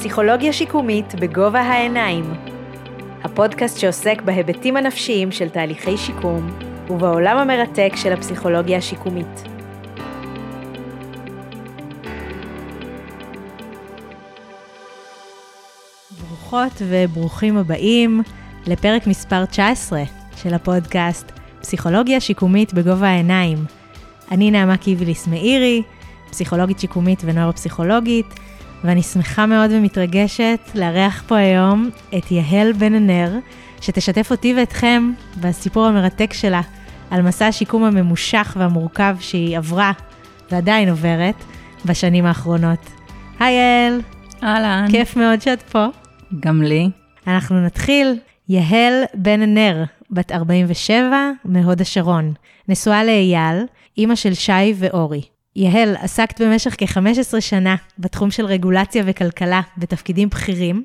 פסיכולוגיה שיקומית בגובה העיניים. הפודקאסט שעוסק בהיבטים הנפשיים של תהליכי שיקום ובעולם המרתק של הפסיכולוגיה השיקומית. ברוכות וברוכים הבאים לפרק מספר 19 של הפודקאסט פסיכולוגיה שיקומית בגובה העיניים. אני נעמה קיביליס מאירי, פסיכולוגית שיקומית ונוירופסיכולוגית, ואני שמחה מאוד ומתרגשת לארח פה היום את יהל בן הנר, שתשתף אותי ואתכם בסיפור המרתק שלה על מסע השיקום הממושך והמורכב שהיא עברה ועדיין עוברת בשנים האחרונות. היי יהל. אהלן. כיף מאוד שאת פה. גם לי. אנחנו נתחיל. יהל בן נר, בת 47, מהוד השרון. נשואה לאייל, אימא של שי ואורי. יהל, עסקת במשך כ-15 שנה בתחום של רגולציה וכלכלה בתפקידים בכירים,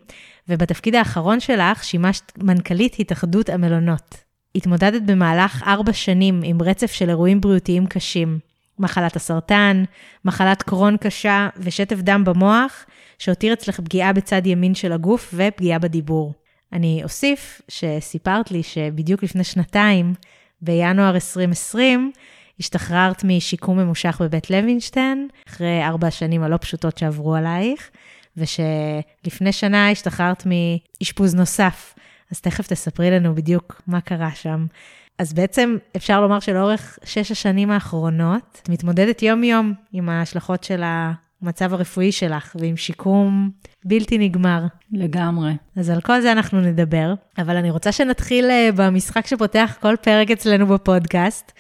ובתפקיד האחרון שלך שימשת מנכ"לית התאחדות המלונות. התמודדת במהלך ארבע שנים עם רצף של אירועים בריאותיים קשים. מחלת הסרטן, מחלת קרון קשה ושטף דם במוח, שהותיר אצלך פגיעה בצד ימין של הגוף ופגיעה בדיבור. אני אוסיף שסיפרת לי שבדיוק לפני שנתיים, בינואר 2020, השתחררת משיקום ממושך בבית לוינשטיין, אחרי ארבע השנים הלא פשוטות שעברו עלייך, ושלפני שנה השתחררת מאשפוז נוסף. אז תכף תספרי לנו בדיוק מה קרה שם. אז בעצם אפשר לומר שלאורך שש השנים האחרונות, את מתמודדת יום-יום עם ההשלכות של המצב הרפואי שלך ועם שיקום בלתי נגמר. לגמרי. אז על כל זה אנחנו נדבר, אבל אני רוצה שנתחיל אה, במשחק שפותח כל פרק אצלנו בפודקאסט,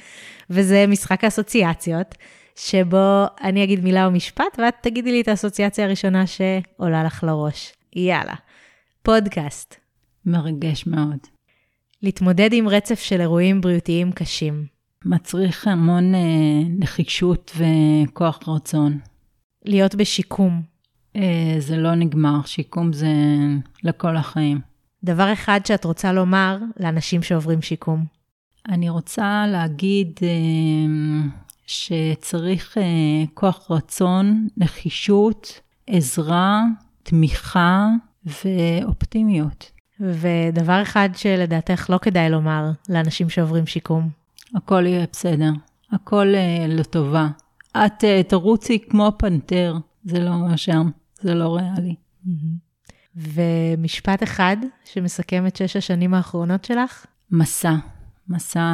וזה משחק האסוציאציות, שבו אני אגיד מילה או משפט, ואת תגידי לי את האסוציאציה הראשונה שעולה לך לראש. יאללה. פודקאסט. מרגש מאוד. להתמודד עם רצף של אירועים בריאותיים קשים. מצריך המון אה, נחישות וכוח רצון. להיות בשיקום. אה, זה לא נגמר, שיקום זה לכל החיים. דבר אחד שאת רוצה לומר לאנשים שעוברים שיקום. אני רוצה להגיד אה, שצריך אה, כוח רצון, נחישות, עזרה, תמיכה ואופטימיות. ודבר אחד שלדעתך לא כדאי לומר לאנשים שעוברים שיקום. הכל יהיה בסדר, הכל uh, לטובה. את תרוצי כמו פנתר, זה לא שם, זה לא ריאלי. ומשפט אחד שמסכם את שש השנים האחרונות שלך? מסע, מסע,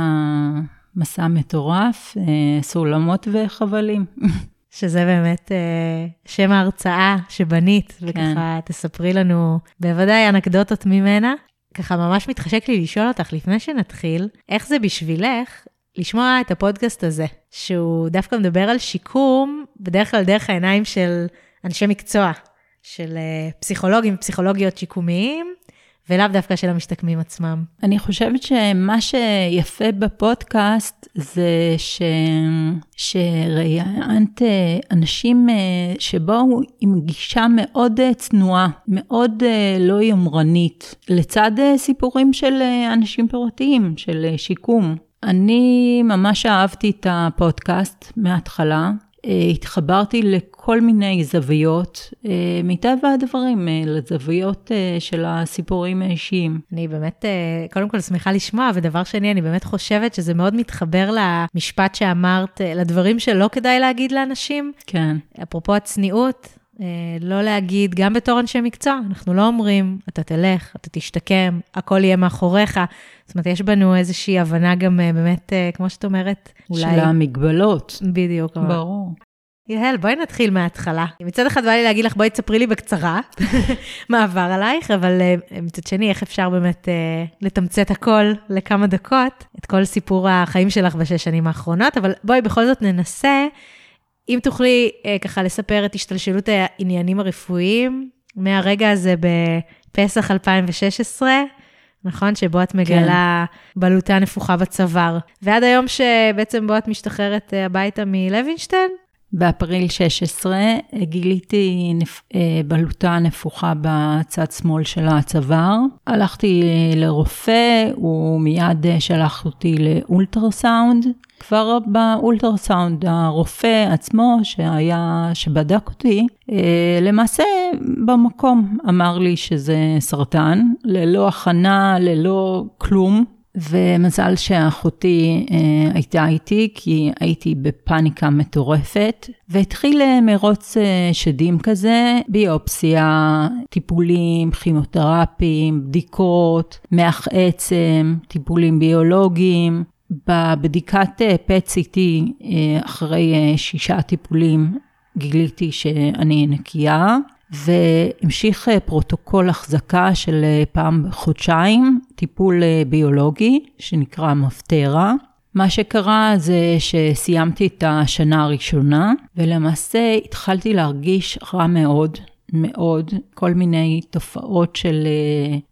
מסע מטורף, uh, סולמות וחבלים. שזה באמת אה, שם ההרצאה שבנית, וככה כן. תספרי לנו בוודאי אנקדוטות ממנה. ככה ממש מתחשק לי לשאול אותך, לפני שנתחיל, איך זה בשבילך לשמוע את הפודקאסט הזה, שהוא דווקא מדבר על שיקום, בדרך כלל דרך העיניים של אנשי מקצוע, של אה, פסיכולוגים ופסיכולוגיות שיקומיים, ולאו דווקא של המשתקמים עצמם. אני חושבת שמה שיפה בפודקאסט זה ש... שראיינת אה, אנשים אה, שבאו עם גישה מאוד אה, צנועה, מאוד לא יומרנית, לצד סיפורים של אנשים פרטיים, של שיקום. אני ממש אהבתי את הפודקאסט מההתחלה. התחברתי לכל מיני זוויות, אה, מטבע הדברים, אה, לזוויות אה, של הסיפורים האישיים. אני באמת, קודם כל שמחה לשמוע, ודבר שני, אני באמת חושבת שזה מאוד מתחבר למשפט שאמרת, לדברים שלא כדאי להגיד לאנשים. כן. אפרופו הצניעות, לא להגיד, גם בתור אנשי מקצוע, אנחנו לא אומרים, אתה תלך, אתה תשתקם, הכל יהיה מאחוריך. זאת אומרת, יש בנו איזושהי הבנה גם באמת, כמו שאת אומרת, אולי... של המגבלות. בדיוק. ברור. יהל, בואי נתחיל מההתחלה. מצד אחד בא לי להגיד לך, בואי תספרי לי בקצרה מה עבר עלייך, אבל מצד שני, איך אפשר באמת uh, לתמצת הכל לכמה דקות, את כל סיפור החיים שלך בשש שנים האחרונות, אבל בואי בכל זאת ננסה, אם תוכלי uh, ככה לספר את השתלשלות העניינים הרפואיים, מהרגע הזה בפסח 2016, נכון? שבו את מגלה כן. בלוטה נפוחה בצוואר. ועד היום שבעצם בו את משתחררת הביתה מלוינשטיין, באפריל 16 גיליתי נפ... אה, בלוטה נפוחה בצד שמאל של הצוואר. הלכתי לרופא, הוא מיד שלח אותי לאולטרסאונד. כבר באולטרסאונד הרופא עצמו שהיה, שבדק אותי, אה, למעשה במקום אמר לי שזה סרטן, ללא הכנה, ללא כלום. ומזל שאחותי אה, הייתה איתי, כי הייתי בפאניקה מטורפת, והתחיל אה, מרוץ אה, שדים כזה, ביופסיה, טיפולים, כימותרפיים, בדיקות, מח עצם, טיפולים ביולוגיים. בבדיקת PET-CT אה, אחרי אה, שישה טיפולים גיליתי שאני נקייה. והמשיך אה, פרוטוקול החזקה של אה, פעם בחודשיים, טיפול אה, ביולוגי שנקרא מבטרה. מה שקרה זה שסיימתי את השנה הראשונה, ולמעשה התחלתי להרגיש רע מאוד, מאוד, כל מיני תופעות של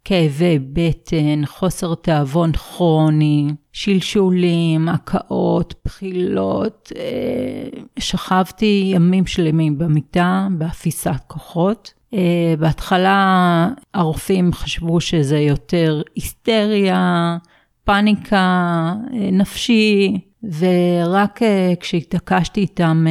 כאבי בטן, חוסר תיאבון כרוני, שלשולים, הקאות, בחילות. אה, שכבתי ימים שלמים במיטה, באפיסת כוחות. אה, בהתחלה הרופאים חשבו שזה יותר היסטריה, פאניקה, אה, נפשי, ורק כשהתעקשתי איתם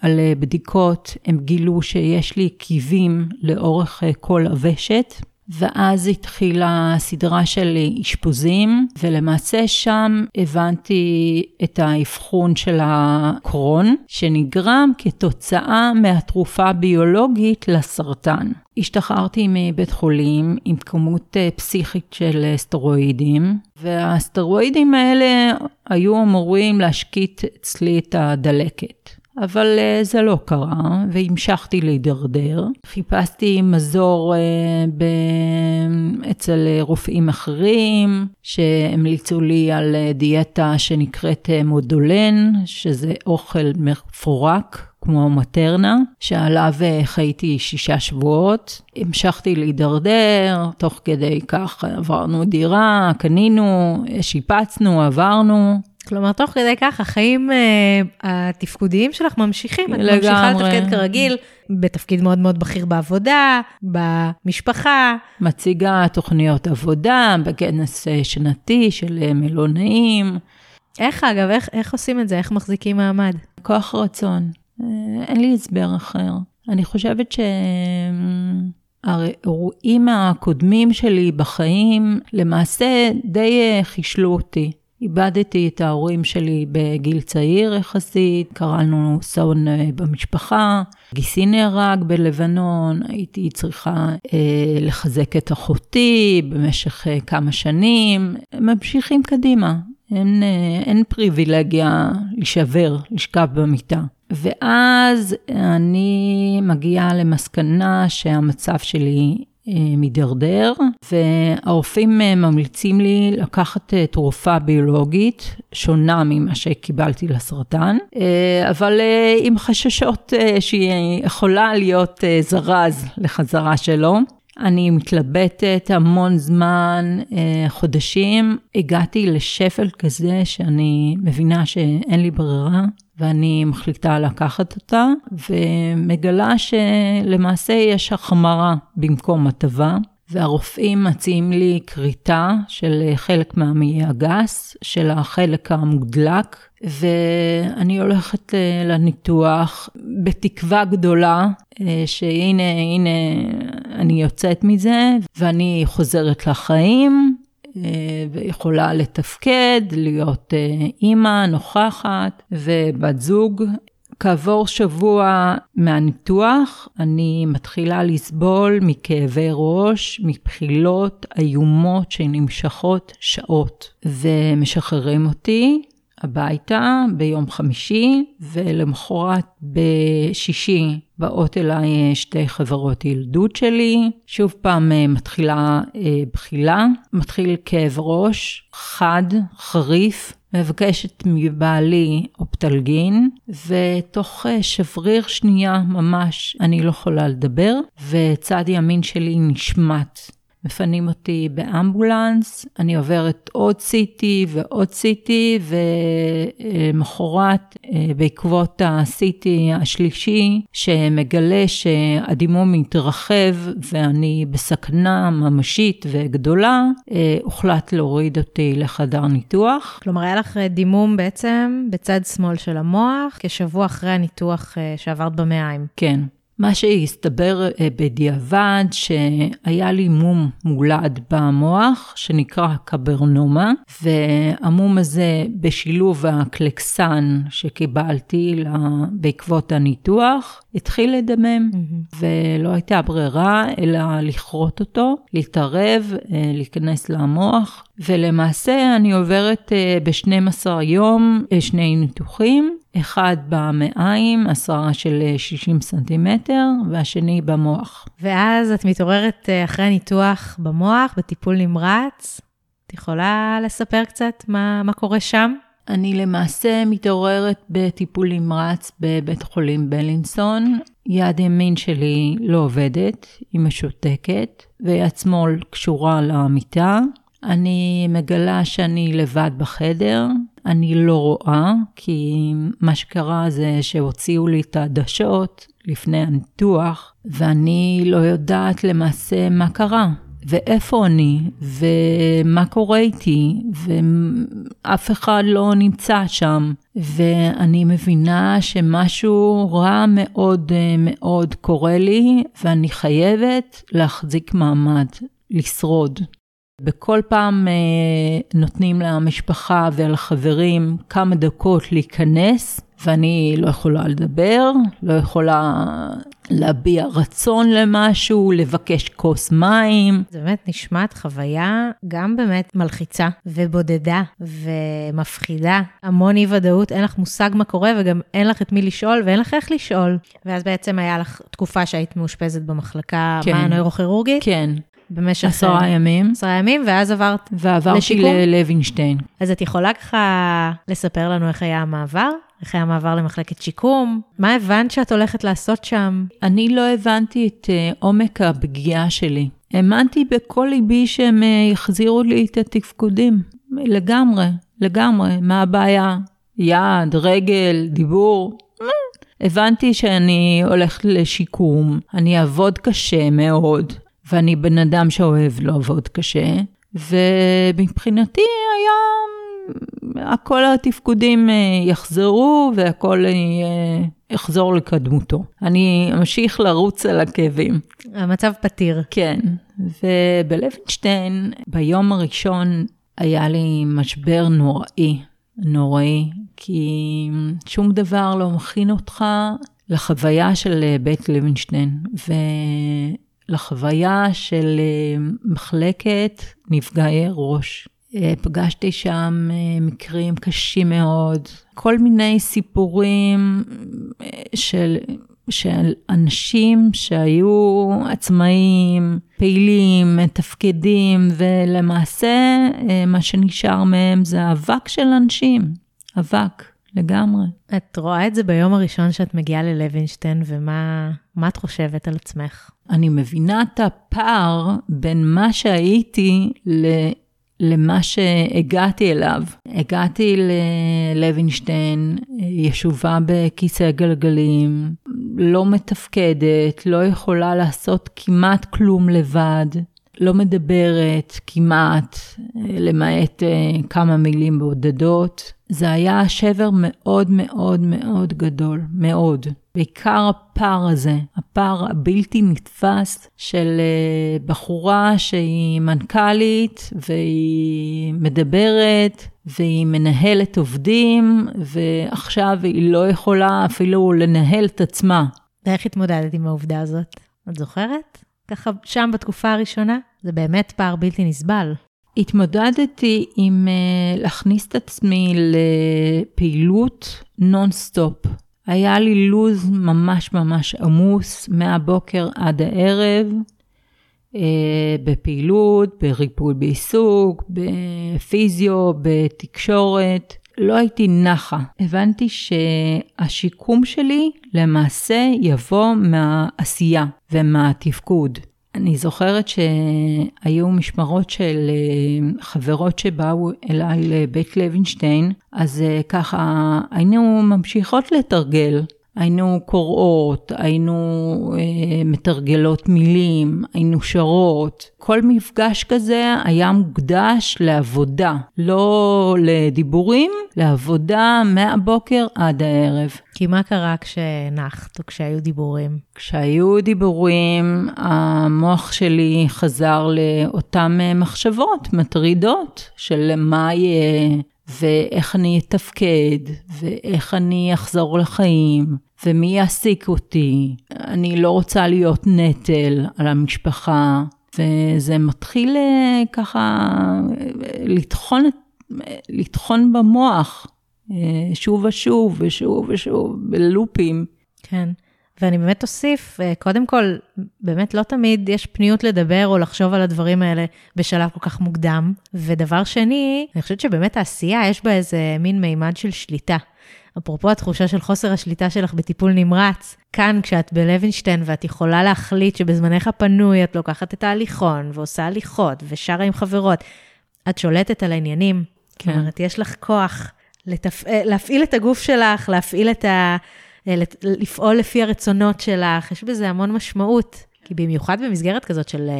על בדיקות, הם גילו שיש לי קיבים לאורך כל הוושת. ואז התחילה סדרה של אשפוזים, ולמעשה שם הבנתי את האבחון של הקרון, שנגרם כתוצאה מהתרופה הביולוגית לסרטן. השתחררתי מבית חולים עם כמות אה, פסיכית של סטרואידים, והסטרואידים האלה היו אמורים להשקיט אצלי את הדלקת. אבל uh, זה לא קרה, והמשכתי להידרדר. חיפשתי מזור uh, ב... אצל רופאים אחרים, שהמליצו לי על uh, דיאטה שנקראת uh, מודולן, שזה אוכל מפורק. כמו מטרנה, שעליו חייתי שישה שבועות. המשכתי להידרדר, תוך כדי כך עברנו דירה, קנינו, שיפצנו, עברנו. כלומר, תוך כדי כך, החיים אה, התפקודיים שלך ממשיכים. לגמרי. את ממשיכה לתפקד כרגיל, בתפקיד מאוד מאוד בכיר בעבודה, במשפחה. מציגה תוכניות עבודה בכנס אה, שנתי של אה, מלונאים. איך אגב, איך, איך עושים את זה? איך מחזיקים מעמד? כוח רצון. אה, אין לי הסבר אחר. אני חושבת שהאירועים הקודמים שלי בחיים למעשה די חישלו אותי. איבדתי את ההורים שלי בגיל צעיר יחסית, קרה לנו אסון אה, במשפחה, גיסי נהרג בלבנון, הייתי צריכה אה, לחזק את אחותי במשך אה, כמה שנים, ממשיכים קדימה, אין, אה, אין פריבילגיה להישבר, לשכב במיטה. ואז אני מגיעה למסקנה שהמצב שלי מידרדר, והרופאים אה, ממליצים לי לקחת אה, תרופה ביולוגית שונה ממה שקיבלתי לסרטן, אבל עם חששות שהיא יכולה להיות זרז לחזרה שלו. אני מתלבטת המון זמן, חודשים, הגעתי לשפל כזה שאני מבינה שאין לי ברירה. ואני מחליטה לקחת אותה, ומגלה שלמעשה יש החמרה במקום הטבה. והרופאים מציעים לי כריתה של חלק מהמעי הגס, של החלק המודלק, ואני הולכת לניתוח בתקווה גדולה אה, שהנה, הנה, אני יוצאת מזה, ואני חוזרת לחיים, אה, ויכולה לתפקד, להיות אה, אימא נוכחת ובת זוג. כעבור שבוע מהניתוח, אני מתחילה לסבול מכאבי ראש, מבחילות איומות שנמשכות שעות, ומשחררים אותי הביתה ביום חמישי, ולמחרת בשישי באות אליי שתי חברות ילדות שלי, שוב פעם אה, מתחילה אה, בחילה, מתחיל כאב ראש, חד, חריף, מבקשת מבעלי אופטלגין, ותוך אה, שבריר שנייה ממש אני לא יכולה לדבר, וצד ימין שלי נשמט. מפנים אותי באמבולנס, אני עוברת עוד CT ועוד CT, ולמחרת, אה, בעקבות ה-CT השלישי, שמגלה שהדימום מתרחב ואני בסכנה ממשית וגדולה, אה, הוחלט להוריד אותי לחדר ניתוח. כלומר, היה לך דימום בעצם בצד שמאל של המוח, כשבוע אחרי הניתוח שעברת במעיים. כן. מה שהסתבר אה, בדיעבד, שהיה לי מום מולד במוח, שנקרא קברנומה, והמום הזה בשילוב הקלקסן שקיבלתי בעקבות הניתוח, התחיל לדמם, mm-hmm. ולא הייתה ברירה אלא לכרות אותו, להתערב, אה, להיכנס למוח, ולמעשה אני עוברת אה, ב-12 יום שני ניתוחים. אחד במעיים, הסרעה של 60 אה, סנטימטר, והשני במוח. ואז את מתעוררת אה, אחרי הניתוח במוח, בטיפול נמרץ. את יכולה לספר קצת מה, מה קורה שם? אני למעשה מתעוררת בטיפול נמרץ בבית חולים בלינסון. יד ימין שלי לא עובדת, היא משותקת, ויד שמאל קשורה למיטה. אני מגלה שאני לבד בחדר, אני לא רואה, כי מה שקרה זה שהוציאו לי את העדשות לפני הניתוח, ואני לא יודעת למעשה מה קרה. ואיפה אני, ומה קורה איתי, ואף אחד לא נמצא שם. ואני מבינה שמשהו רע מאוד מאוד קורה לי, ואני חייבת להחזיק מעמד, לשרוד. בכל פעם אה, נותנים למשפחה ולחברים כמה דקות להיכנס, ואני לא יכולה לדבר, לא יכולה להביע רצון למשהו, לבקש כוס מים. זה באמת נשמעת חוויה גם באמת מלחיצה ובודדה ומפחידה. המון אי ודאות, אין לך מושג מה קורה וגם אין לך את מי לשאול ואין לך איך לשאול. ואז בעצם היה לך תקופה שהיית מאושפזת במחלקה, כן. מה, נוירוכירורגית? כן. במשך... עשרה אה, ימים. עשרה ימים, ואז עברת ועברתי לשיקום? ועברתי ללוינשטיין. אז את יכולה ככה לספר לנו איך היה המעבר? איך היה המעבר למחלקת שיקום? מה הבנת שאת הולכת לעשות שם? אני לא הבנתי את uh, עומק הפגיעה שלי. האמנתי בכל ליבי שהם uh, יחזירו לי את התפקודים. לגמרי, לגמרי. מה הבעיה? יד, רגל, דיבור? הבנתי שאני הולכת לשיקום, אני אעבוד קשה מאוד, ואני בן אדם שאוהב לעבוד קשה, ומבחינתי היה, כל התפקודים אה, יחזרו והכל אה, יחזור לקדמותו. אני אמשיך לרוץ על הכאבים. המצב פתיר. כן, ובלוינשטיין, ביום הראשון היה לי משבר נוראי, נוראי, כי שום דבר לא מכין אותך לחוויה של אה, בית לוינשטיין. ו... לחוויה של אה, מחלקת נפגעי ראש. אה, פגשתי שם אה, מקרים קשים מאוד, כל מיני סיפורים של, של אנשים שהיו עצמאיים, פעילים, מתפקדים, ולמעשה מה שנשאר מהם זה אבק של אנשים, אבק. לגמרי. את רואה את זה ביום הראשון שאת מגיעה ללוינשטיין, ומה את חושבת על עצמך? אני מבינה את הפער בין מה שהייתי ל... למה שהגעתי אליו. הגעתי ללוינשטיין, ישובה בכיסא גלגלים, לא מתפקדת, לא יכולה לעשות כמעט כלום לבד, לא מדברת כמעט, למעט אה, כמה מילים בודדות. זה היה שבר מאוד מאוד מאוד גדול, מאוד. בעיקר הפער הזה, הפער הבלתי נתפס של אה, בחורה שהיא מנכ"לית והיא מדברת והיא מנהלת עובדים ועכשיו היא לא יכולה אפילו לנהל את עצמה. ואיך התמודדת עם העובדה הזאת? את זוכרת? ככה שם בתקופה הראשונה? זה באמת פער בלתי נסבל. התמודדתי עם אה, להכניס את עצמי לפעילות נונסטופ. היה לי לוז ממש ממש עמוס מהבוקר עד הערב, אה, בפעילות, בריפוי בעיסוק, בפיזיו, בתקשורת. לא הייתי נחה. הבנתי שהשיקום שלי למעשה יבוא מהעשייה ומהתפקוד. אני זוכרת שהיו משמרות של אה, חברות שבאו אליי לבית לוינשטיין, אז אה, ככה היינו ממשיכות לתרגל. היינו קוראות, היינו אה, מתרגלות מילים, היינו שרות. כל מפגש כזה היה מוקדש לעבודה, לא לדיבורים, לעבודה מהבוקר עד הערב. כי מה קרה כשנחת או כשהיו דיבורים? כשהיו דיבורים, המוח שלי חזר לאותן מחשבות מטרידות של מה יהיה. ואיך אני אתפקד, ואיך אני אחזור לחיים, ומי יעסיק אותי. אני לא רוצה להיות נטל על המשפחה, וזה מתחיל אה, ככה אה, לטחון, לטחון במוח אה, שוב ושוב ושוב ושוב, בלופים. כן. ואני באמת אוסיף, קודם כל, באמת לא תמיד יש פניות לדבר או לחשוב על הדברים האלה בשלב כל כך מוקדם. ודבר שני, אני חושבת שבאמת העשייה, יש בה איזה מין מימד של שליטה. אפרופו התחושה של חוסר השליטה שלך בטיפול נמרץ, כאן כשאת בלוינשטיין ואת יכולה להחליט שבזמנך הפנוי את לוקחת את ההליכון ועושה הליכות ושרה עם חברות, את שולטת על העניינים. כן. זאת אומרת, יש לך כוח לתפ... להפעיל את הגוף שלך, להפעיל את ה... לפעול לפי הרצונות שלך, יש בזה המון משמעות. כי במיוחד במסגרת כזאת של אה,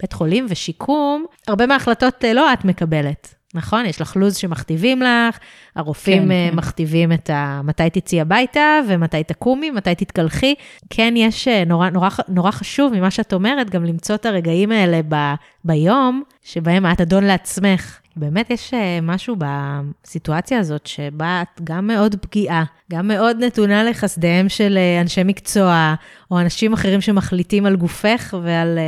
בית חולים ושיקום, הרבה מההחלטות אה, לא את מקבלת. נכון? יש לך לו"ז שמכתיבים לך, הרופאים כן, כן. מכתיבים את ה... מתי תצאי הביתה ומתי תקומי, מתי תתקלחי. כן, יש נורא, נורא, נורא חשוב ממה שאת אומרת, גם למצוא את הרגעים האלה ב, ביום, שבהם את אדון לעצמך. באמת יש משהו בסיטואציה הזאת, שבה את גם מאוד פגיעה, גם מאוד נתונה לחסדיהם של אנשי מקצוע, או אנשים אחרים שמחליטים על גופך ועל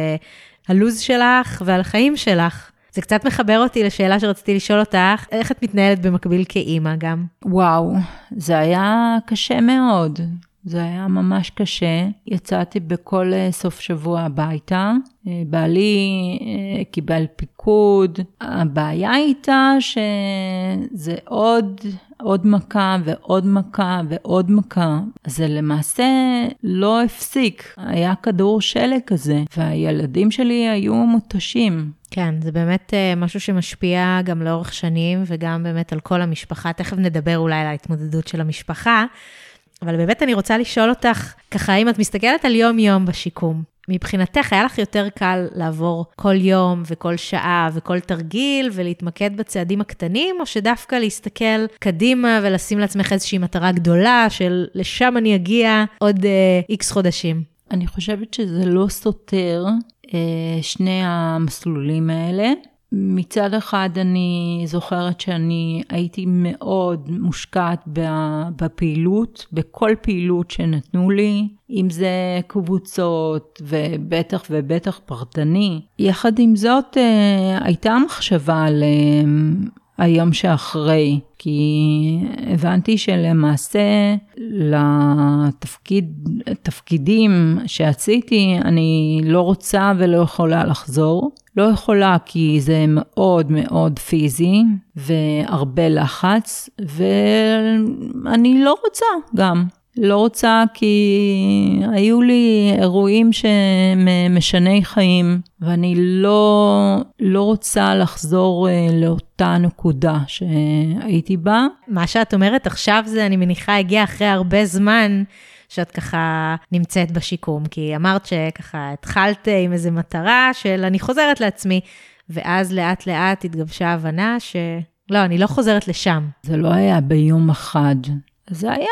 הלו"ז שלך ועל החיים שלך. זה קצת מחבר אותי לשאלה שרציתי לשאול אותך, איך את מתנהלת במקביל כאימא גם? וואו, זה היה קשה מאוד. זה היה ממש קשה. יצאתי בכל אה, סוף שבוע הביתה. אה, בעלי אה, קיבל פיקוד. הבעיה הייתה שזה עוד, עוד מכה ועוד מכה ועוד מכה. זה למעשה לא הפסיק. היה כדור שלג כזה, והילדים שלי היו מותשים. כן, זה באמת משהו שמשפיע גם לאורך שנים וגם באמת על כל המשפחה. תכף נדבר אולי על ההתמודדות של המשפחה. אבל באמת אני רוצה לשאול אותך, ככה, אם את מסתכלת על יום-יום בשיקום, מבחינתך, היה לך יותר קל לעבור כל יום וכל שעה וכל תרגיל ולהתמקד בצעדים הקטנים, או שדווקא להסתכל קדימה ולשים לעצמך איזושהי מטרה גדולה של לשם אני אגיע עוד איקס uh, חודשים? אני חושבת שזה לא סותר uh, שני המסלולים האלה. מצד אחד אני זוכרת שאני הייתי מאוד מושקעת בפעילות, בכל פעילות שנתנו לי, אם זה קבוצות ובטח ובטח פרטני. יחד עם זאת אה, הייתה מחשבה על היום שאחרי, כי הבנתי שלמעשה לתפקידים שעשיתי אני לא רוצה ולא יכולה לחזור. לא יכולה כי זה מאוד מאוד פיזי והרבה לחץ, ואני לא רוצה גם. לא רוצה כי היו לי אירועים שהם משני חיים, ואני לא, לא רוצה לחזור אה, לאותה נקודה שהייתי בה. מה שאת אומרת עכשיו זה, אני מניחה, הגיע אחרי הרבה זמן. שאת ככה נמצאת בשיקום? כי אמרת שככה התחלת עם איזו מטרה של אני חוזרת לעצמי, ואז לאט לאט התגבשה הבנה שלא, אני לא חוזרת לשם. זה לא היה ביום אחד, זה היה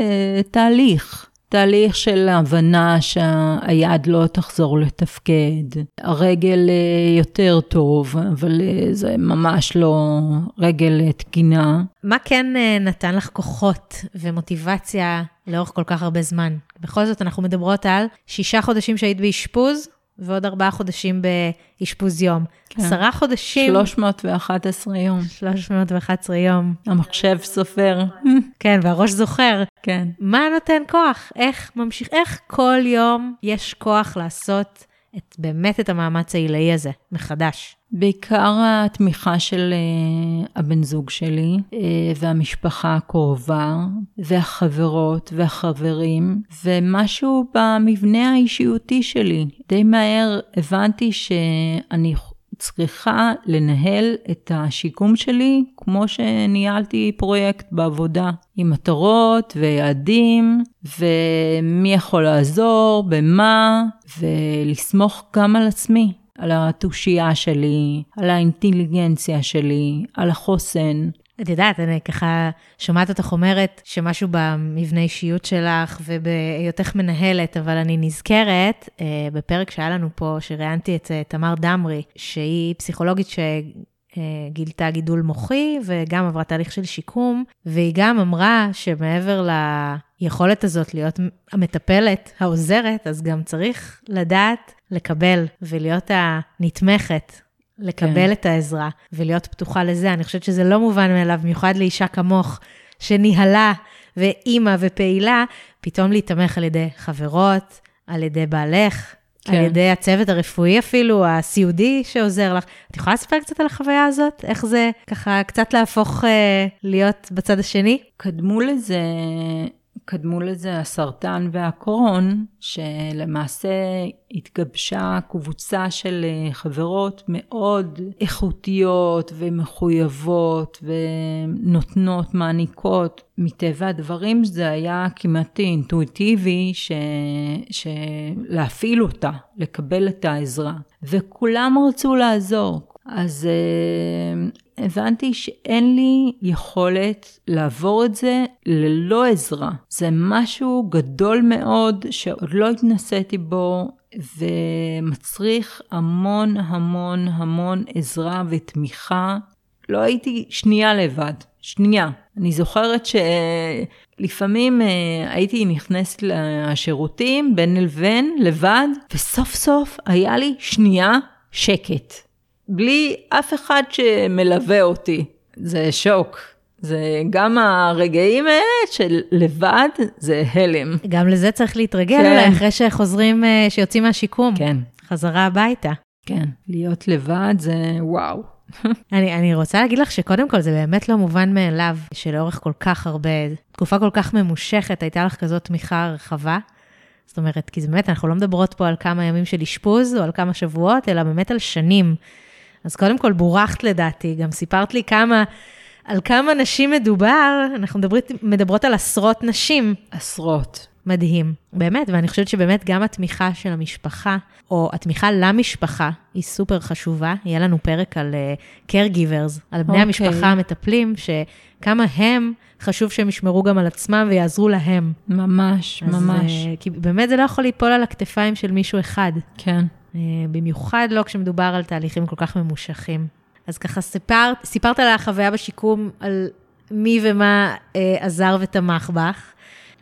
אה, תהליך. תהליך של הבנה שהיד לא תחזור לתפקד, הרגל אה, יותר טוב, אבל אה, זה ממש לא רגל תקינה. מה כן נתן לך כוחות ומוטיבציה לאורך כל כך הרבה זמן? בכל זאת, אנחנו מדברות על שישה חודשים שהיית באשפוז, ועוד ארבעה חודשים באשפוז יום. כן. עשרה חודשים... 311 יום. 311 יום. המחשב סופר. כן, והראש זוכר. כן. מה נותן כוח? איך ממשיך, איך כל יום יש כוח לעשות את, באמת את המאמץ העילאי הזה מחדש? בעיקר התמיכה של uh, הבן זוג שלי uh, והמשפחה הקרובה והחברות והחברים ומשהו במבנה האישיותי שלי. די מהר הבנתי שאני צריכה לנהל את השיקום שלי כמו שניהלתי פרויקט בעבודה, עם מטרות ויעדים, ומי יכול לעזור, במה, ולסמוך גם על עצמי, על התושייה שלי, על האינטליגנציה שלי, על החוסן. את יודעת, אני ככה שומעת אותך אומרת שמשהו במבנה אישיות שלך ובהיותך מנהלת, אבל אני נזכרת אה, בפרק שהיה לנו פה, שראיינתי את אה, תמר דמרי, שהיא פסיכולוגית שגילתה גידול מוחי וגם עברה תהליך של שיקום, והיא גם אמרה שמעבר ליכולת הזאת להיות המטפלת, העוזרת, אז גם צריך לדעת לקבל ולהיות הנתמכת לקבל כן. את העזרה ולהיות פתוחה לזה. אני חושבת שזה לא מובן מאליו, במיוחד לאישה כמוך, שניהלה ואימא ופעילה, פתאום להיתמך על ידי חברות, על ידי בעלך, כן. על ידי הצוות הרפואי אפילו, הסיעודי שעוזר לך. את יכולה לספר קצת על החוויה הזאת? איך זה ככה קצת להפוך אה, להיות בצד השני? קדמו לזה קדמו לזה הסרטן והקרון, שלמעשה התגבשה קבוצה של אה, חברות מאוד איכותיות ומחויבות ונותנות, מעניקות. מטבע הדברים זה היה כמעט אינטואיטיבי ש... להפעיל אותה, לקבל את העזרה. וכולם רצו לעזור. אז אה, הבנתי שאין לי יכולת לעבור את זה ללא עזרה. זה משהו גדול מאוד שעוד לא התנסיתי בו ומצריך המון המון המון עזרה ותמיכה. לא הייתי שנייה לבד, שנייה. אני זוכרת שלפעמים אה, הייתי נכנסת לשירותים בין לבין לבד, וסוף סוף היה לי שנייה שקט. בלי אף אחד שמלווה אותי. זה שוק. זה גם הרגעים האלה של לבד, זה הלם. גם לזה צריך להתרגל כן. אולי אחרי שחוזרים, אה, שיוצאים מהשיקום. כן. חזרה הביתה. כן, להיות לבד זה וואו. אני, אני רוצה להגיד לך שקודם כל זה באמת לא מובן מאליו שלאורך כל כך הרבה, תקופה כל כך ממושכת, הייתה לך כזאת תמיכה רחבה. זאת אומרת, כי זה באמת, אנחנו לא מדברות פה על כמה ימים של אשפוז או על כמה שבועות, אלא באמת על שנים אז קודם כל בורכת לדעתי, גם סיפרת לי כמה, על כמה נשים מדובר, אנחנו מדברות, מדברות על עשרות נשים. עשרות. מדהים, באמת, ואני חושבת שבאמת גם התמיכה של המשפחה, או התמיכה למשפחה, היא סופר חשובה. יהיה לנו פרק על uh, caregivers, על בני okay. אוקיי. המשפחה המטפלים, שכמה הם, חשוב שהם ישמרו גם על עצמם ויעזרו להם. ממש, אז, ממש. Uh, כי באמת זה לא יכול ליפול על הכתפיים של מישהו אחד. כן. אה, במיוחד לא כשמדובר על תהליכים כל כך ממושכים. אז ככה סיפרת, סיפרת על החוויה בשיקום, על מי ומה אה, עזר ותמך בך,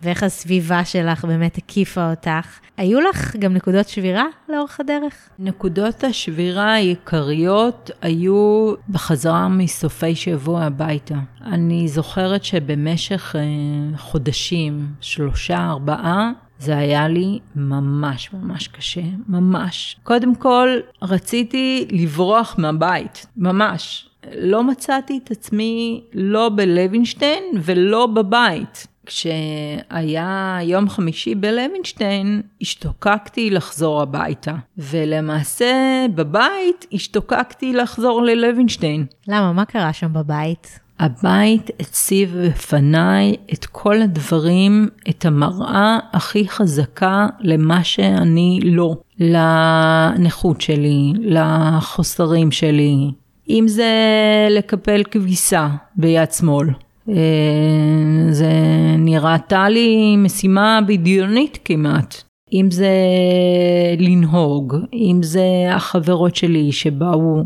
ואיך הסביבה שלך באמת הקיפה אותך. היו לך גם נקודות שבירה לאורך הדרך? נקודות השבירה העיקריות היו בחזרה מסופי שבוע הביתה. אני זוכרת שבמשך אה, חודשים, שלושה, ארבעה, זה היה לי ממש ממש קשה, ממש. קודם כל, רציתי לברוח מהבית, ממש. לא מצאתי את עצמי לא בלוינשטיין ולא בבית. כשהיה יום חמישי בלוינשטיין, השתוקקתי לחזור הביתה. ולמעשה, בבית השתוקקתי לחזור ללוינשטיין. למה? מה קרה שם בבית? הבית הציב בפניי את כל הדברים, את המראה הכי חזקה למה שאני לא, לנכות שלי, לחוסרים שלי. אם זה לקפל כביסה ביד שמאל. אה, זה נראתה לי משימה בדיונית כמעט. אם זה לנהוג, אם זה החברות שלי שבאו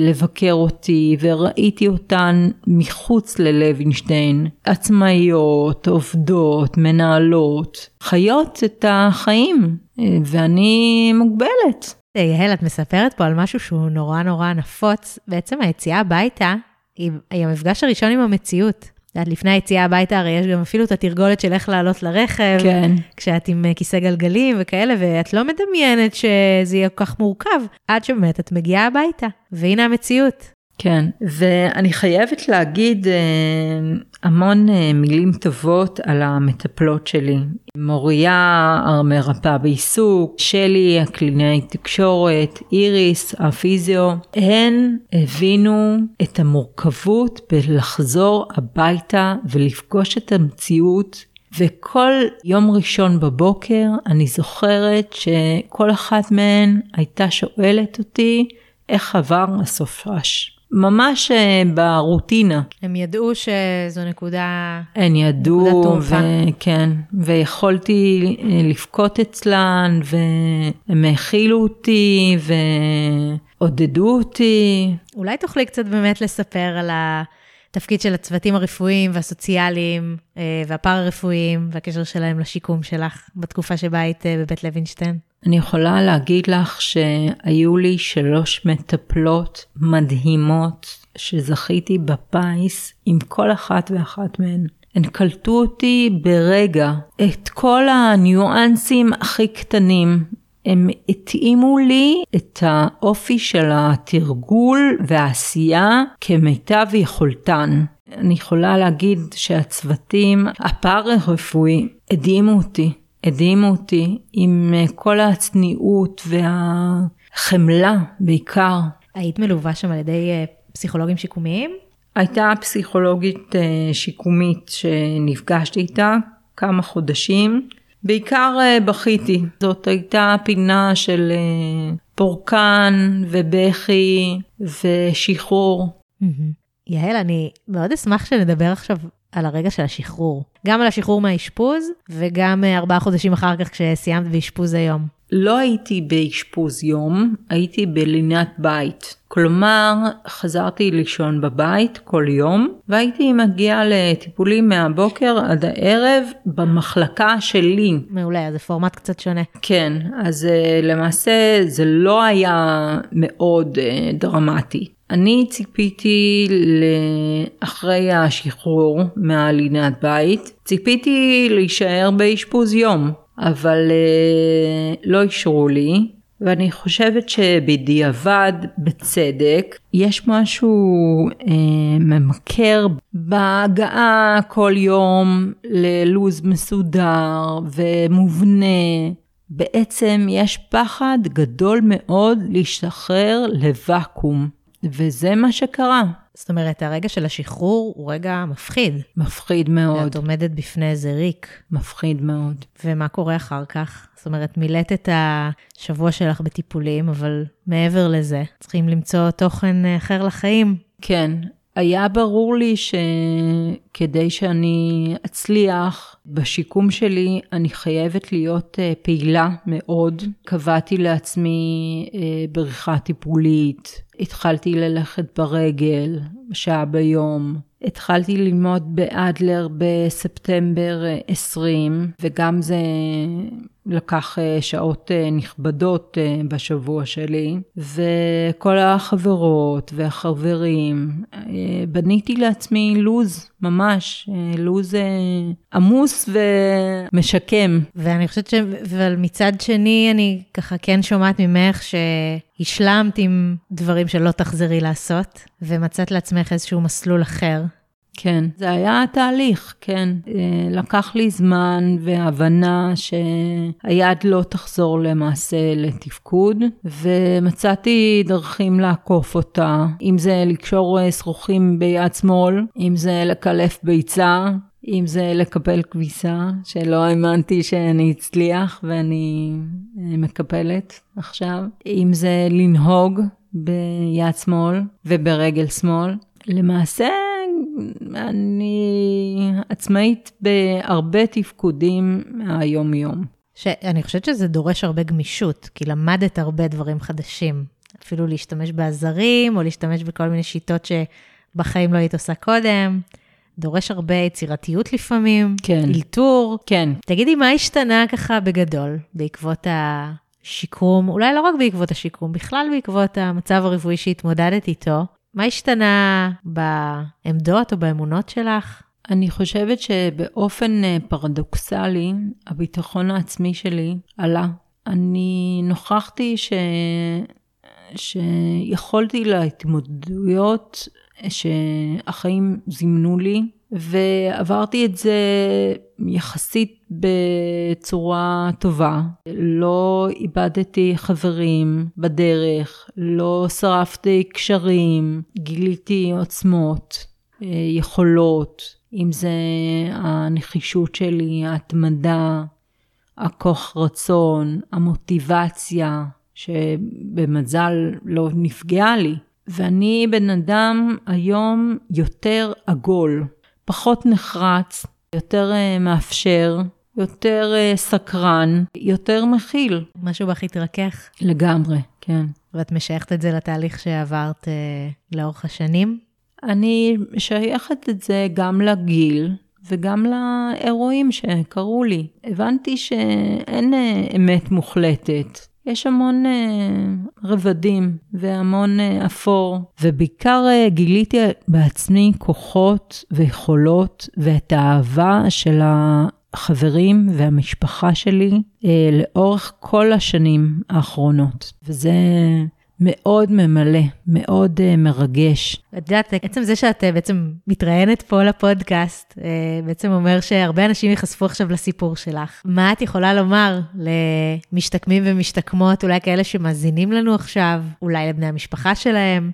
לבקר אותי וראיתי אותן מחוץ ללוינשטיין, עצמאיות, עובדות, מנהלות, חיות את החיים אה, ואני מוגבלת. יהל, את מספרת פה על משהו שהוא נורא נורא נפוץ. בעצם היציאה הביתה היא המפגש הראשון עם המציאות. את יודעת, לפני היציאה הביתה הרי יש גם אפילו את התרגולת של איך לעלות לרכב, כן. כשאת עם אה, כיסא גלגלים וכאלה, ואת לא מדמיינת שזה יהיה כל כך מורכב, עד שבאמת את מגיעה הביתה, והנה המציאות. כן, ואני חייבת להגיד אה, המון אה, מילים טובות על המטפלות שלי. מוריה המרפאה בעיסוק, שלי הקלינאי תקשורת, איריס הפיזיו, הן הבינו את המורכבות בלחזור הביתה ולפגוש את המציאות וכל יום ראשון בבוקר אני זוכרת שכל אחת מהן הייתה שואלת אותי איך עבר הסופש. ממש אה, ברוטינה. הם ידעו שזו נקודה... הן ידעו. וכן, ויכולתי אה, לבכות אצלן, והם האכילו אותי, ועודדו אותי. אולי תוכלי קצת באמת לספר על התפקיד של הצוותים הרפואיים והסוציאליים אה, והפארה-רפואיים והקשר שלהם לשיקום שלך בתקופה שבה היית בבית לוינשטיין. אני יכולה להגיד לך שהיו לי שלוש מטפלות מדהימות שזכיתי בפיס עם כל אחת ואחת מהן. הן קלטו אותי ברגע, את כל הניואנסים הכי קטנים. הם התאימו לי את האופי של התרגול והעשייה כמיטב יכולתן. אני יכולה להגיד שהצוותים הפארה-רפואי הדהימו אותי. הדהימו אותי עם אה, כל הצניעות והחמלה בעיקר. היית מלווה שם על ידי אה, פסיכולוגים שיקומיים? הייתה פסיכולוגית אה, שיקומית שנפגשתי איתה כמה חודשים. בעיקר בכיתי. זאת הייתה פינה של פורקן ובכי ושחרור. יעל, אני מאוד אשמח שנדבר עכשיו על הרגע של השחרור. גם על השחרור מהאשפוז, וגם אה, ארבעה חודשים אחר כך כשסיימת באשפוז היום. לא הייתי באשפוז יום, הייתי בלינת בית. כלומר, חזרתי לישון בבית כל יום, והייתי מגיעה לטיפולים מהבוקר עד הערב במחלקה שלי. מעולה, זה פורמט קצת שונה. כן, אז אה, למעשה זה לא היה מאוד אה, דרמטי. אני ציפיתי אחרי השחרור מהלינת בית, ציפיתי להישאר באשפוז יום, אבל אה, לא אישרו לי, ואני חושבת שבדיעבד, בצדק, יש משהו אה, ממכר בהגעה כל יום ללוז מסודר ומובנה. בעצם יש פחד גדול מאוד להשתחרר לוואקום, וזה מה שקרה. זאת אומרת, הרגע של השחרור הוא רגע מפחיד. מפחיד מאוד, את עומדת בפני איזה ריק, מפחיד מאוד. ומה קורה אחר כך? זאת אומרת, מילאת את השבוע שלך בטיפולים, אבל מעבר לזה, צריכים למצוא תוכן אחר לחיים. כן, היה ברור לי שכדי שאני אצליח בשיקום שלי, אני חייבת להיות אה, פעילה מאוד. קבעתי לעצמי אה, בריחה טיפולית, התחלתי ללכת ברגל, שעה ביום. התחלתי ללמוד באדלר בספטמבר אה, 20, וגם זה לקח אה, שעות אה, נכבדות אה, בשבוע שלי, וכל החברות והחברים, בניתי לעצמי לוז, ממש, לוז עמוס ומשקם. ואני חושבת ש... אבל מצד שני, אני ככה כן שומעת ממך שהשלמת עם דברים שלא תחזרי לעשות, ומצאת לעצמך איזשהו מסלול אחר. כן, זה היה תהליך, כן. אה, לקח לי זמן והבנה שהיד לא תחזור למעשה לתפקוד, ומצאתי דרכים לעקוף אותה, אם זה לקשור אה, שרוכים ביד שמאל, אם זה לקלף ביצה. אם זה לקבל כביסה, שלא האמנתי שאני אצליח ואני אה, מקפלת עכשיו. אם זה לנהוג ביד שמאל וברגל שמאל. למעשה, אני עצמאית בהרבה תפקודים מהיום-יום. שאני חושבת שזה דורש הרבה גמישות, כי למדת הרבה דברים חדשים. אפילו להשתמש בעזרים, או להשתמש בכל מיני שיטות שבחיים לא היית עושה קודם. דורש הרבה יצירתיות לפעמים, כן. אלתור. כן. תגידי, מה השתנה ככה בגדול בעקבות השיקום, אולי לא רק בעקבות השיקום, בכלל בעקבות המצב הרפואי שהתמודדת איתו? מה השתנה בעמדות או באמונות שלך? אני חושבת שבאופן אה, פרדוקסלי, הביטחון העצמי שלי עלה. אני נוכחתי ש... שיכולתי להתמודדויות שהחיים זימנו לי, ועברתי את זה יחסית בצורה טובה. לא איבדתי חברים בדרך, לא שרפתי קשרים, גיליתי עוצמות, אה, יכולות, אם זה הנחישות שלי, ההתמדה, הכוח רצון, המוטיבציה, שבמזל לא נפגעה לי. ואני בן אדם היום יותר עגול, פחות נחרץ, יותר uh, מאפשר, יותר uh, סקרן, יותר מכיל. משהו בך התרכך. לגמרי, כן. ואת משייכת את זה לתהליך שעברת uh, לאורך השנים? אני משייכת את זה גם לגיל וגם לאירועים שקרו לי. הבנתי שאין אמת מוחלטת. יש המון uh, רבדים והמון uh, אפור, ובעיקר uh, גיליתי בעצמי כוחות ויכולות ואת האהבה של החברים והמשפחה שלי uh, לאורך כל השנים האחרונות. וזה מאוד ממלא, מאוד uh, מרגש. את יודעת, עצם זה שאת uh, בעצם מתראיינת פה לפודקאסט, uh, בעצם אומר שהרבה אנשים ייחשפו עכשיו לסיפור שלך. מה את יכולה לומר למשתקמים ומשתקמות, אולי כאלה שמאזינים לנו עכשיו, אולי לבני המשפחה שלהם,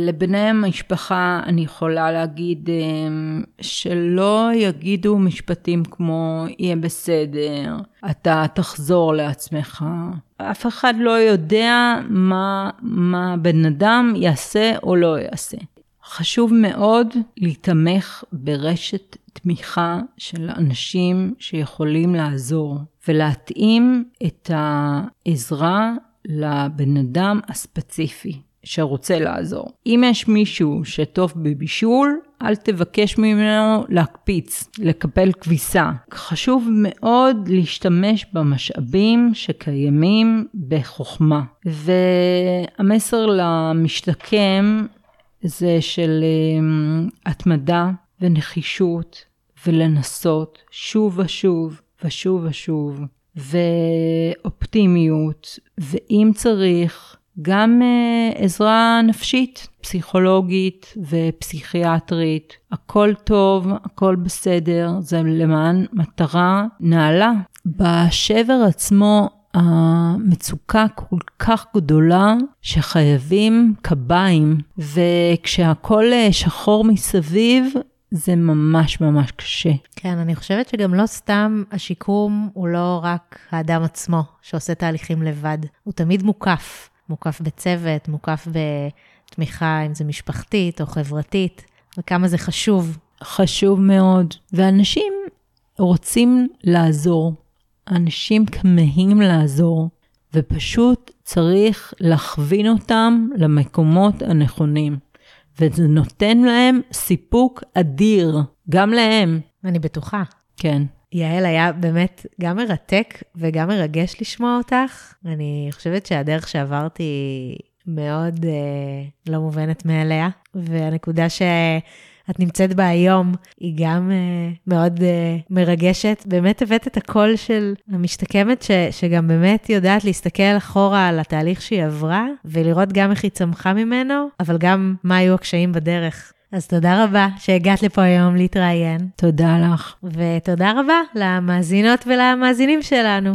לבני המשפחה אני יכולה להגיד שלא יגידו משפטים כמו יהיה בסדר, אתה תחזור לעצמך. אף אחד לא יודע מה, מה בן אדם יעשה או לא יעשה. חשוב מאוד להתמך ברשת תמיכה של אנשים שיכולים לעזור ולהתאים את העזרה לבן אדם הספציפי. שרוצה לעזור. אם יש מישהו שטוב בבישול, אל תבקש ממנו להקפיץ, לקפל כביסה. חשוב מאוד להשתמש במשאבים שקיימים בחוכמה. והמסר למשתקם זה של אמ, התמדה ונחישות ולנסות שוב ושוב ושוב ושוב, ואופטימיות, ואם צריך, גם uh, עזרה נפשית, פסיכולוגית ופסיכיאטרית. הכל טוב, הכל בסדר, זה למען מטרה נעלה. בשבר עצמו המצוקה כל כך גדולה שחייבים קביים, וכשהכול אה, שחור מסביב, זה ממש ממש קשה. כן, אני חושבת שגם לא סתם השיקום הוא לא רק האדם עצמו שעושה תהליכים לבד, הוא תמיד מוקף. מוקף בצוות, מוקף בתמיכה, אם זה משפחתית או חברתית, וכמה זה חשוב. חשוב מאוד. ואנשים רוצים לעזור. אנשים כמהים לעזור, ופשוט צריך להכווין אותם למקומות הנכונים. וזה נותן להם סיפוק אדיר, גם להם. אני בטוחה. כן. יעל, היה באמת גם מרתק וגם מרגש לשמוע אותך. אני חושבת שהדרך שעברתי מאוד אה, לא מובנת מאליה, והנקודה שאת נמצאת בה היום היא גם אה, מאוד אה, מרגשת. באמת הבאת את הקול של המשתקמת, ש, שגם באמת יודעת להסתכל אחורה על התהליך שהיא עברה, ולראות גם איך היא צמחה ממנו, אבל גם מה היו הקשיים בדרך. אז תודה רבה שהגעת לפה היום להתראיין. תודה לך. ותודה רבה למאזינות ולמאזינים שלנו.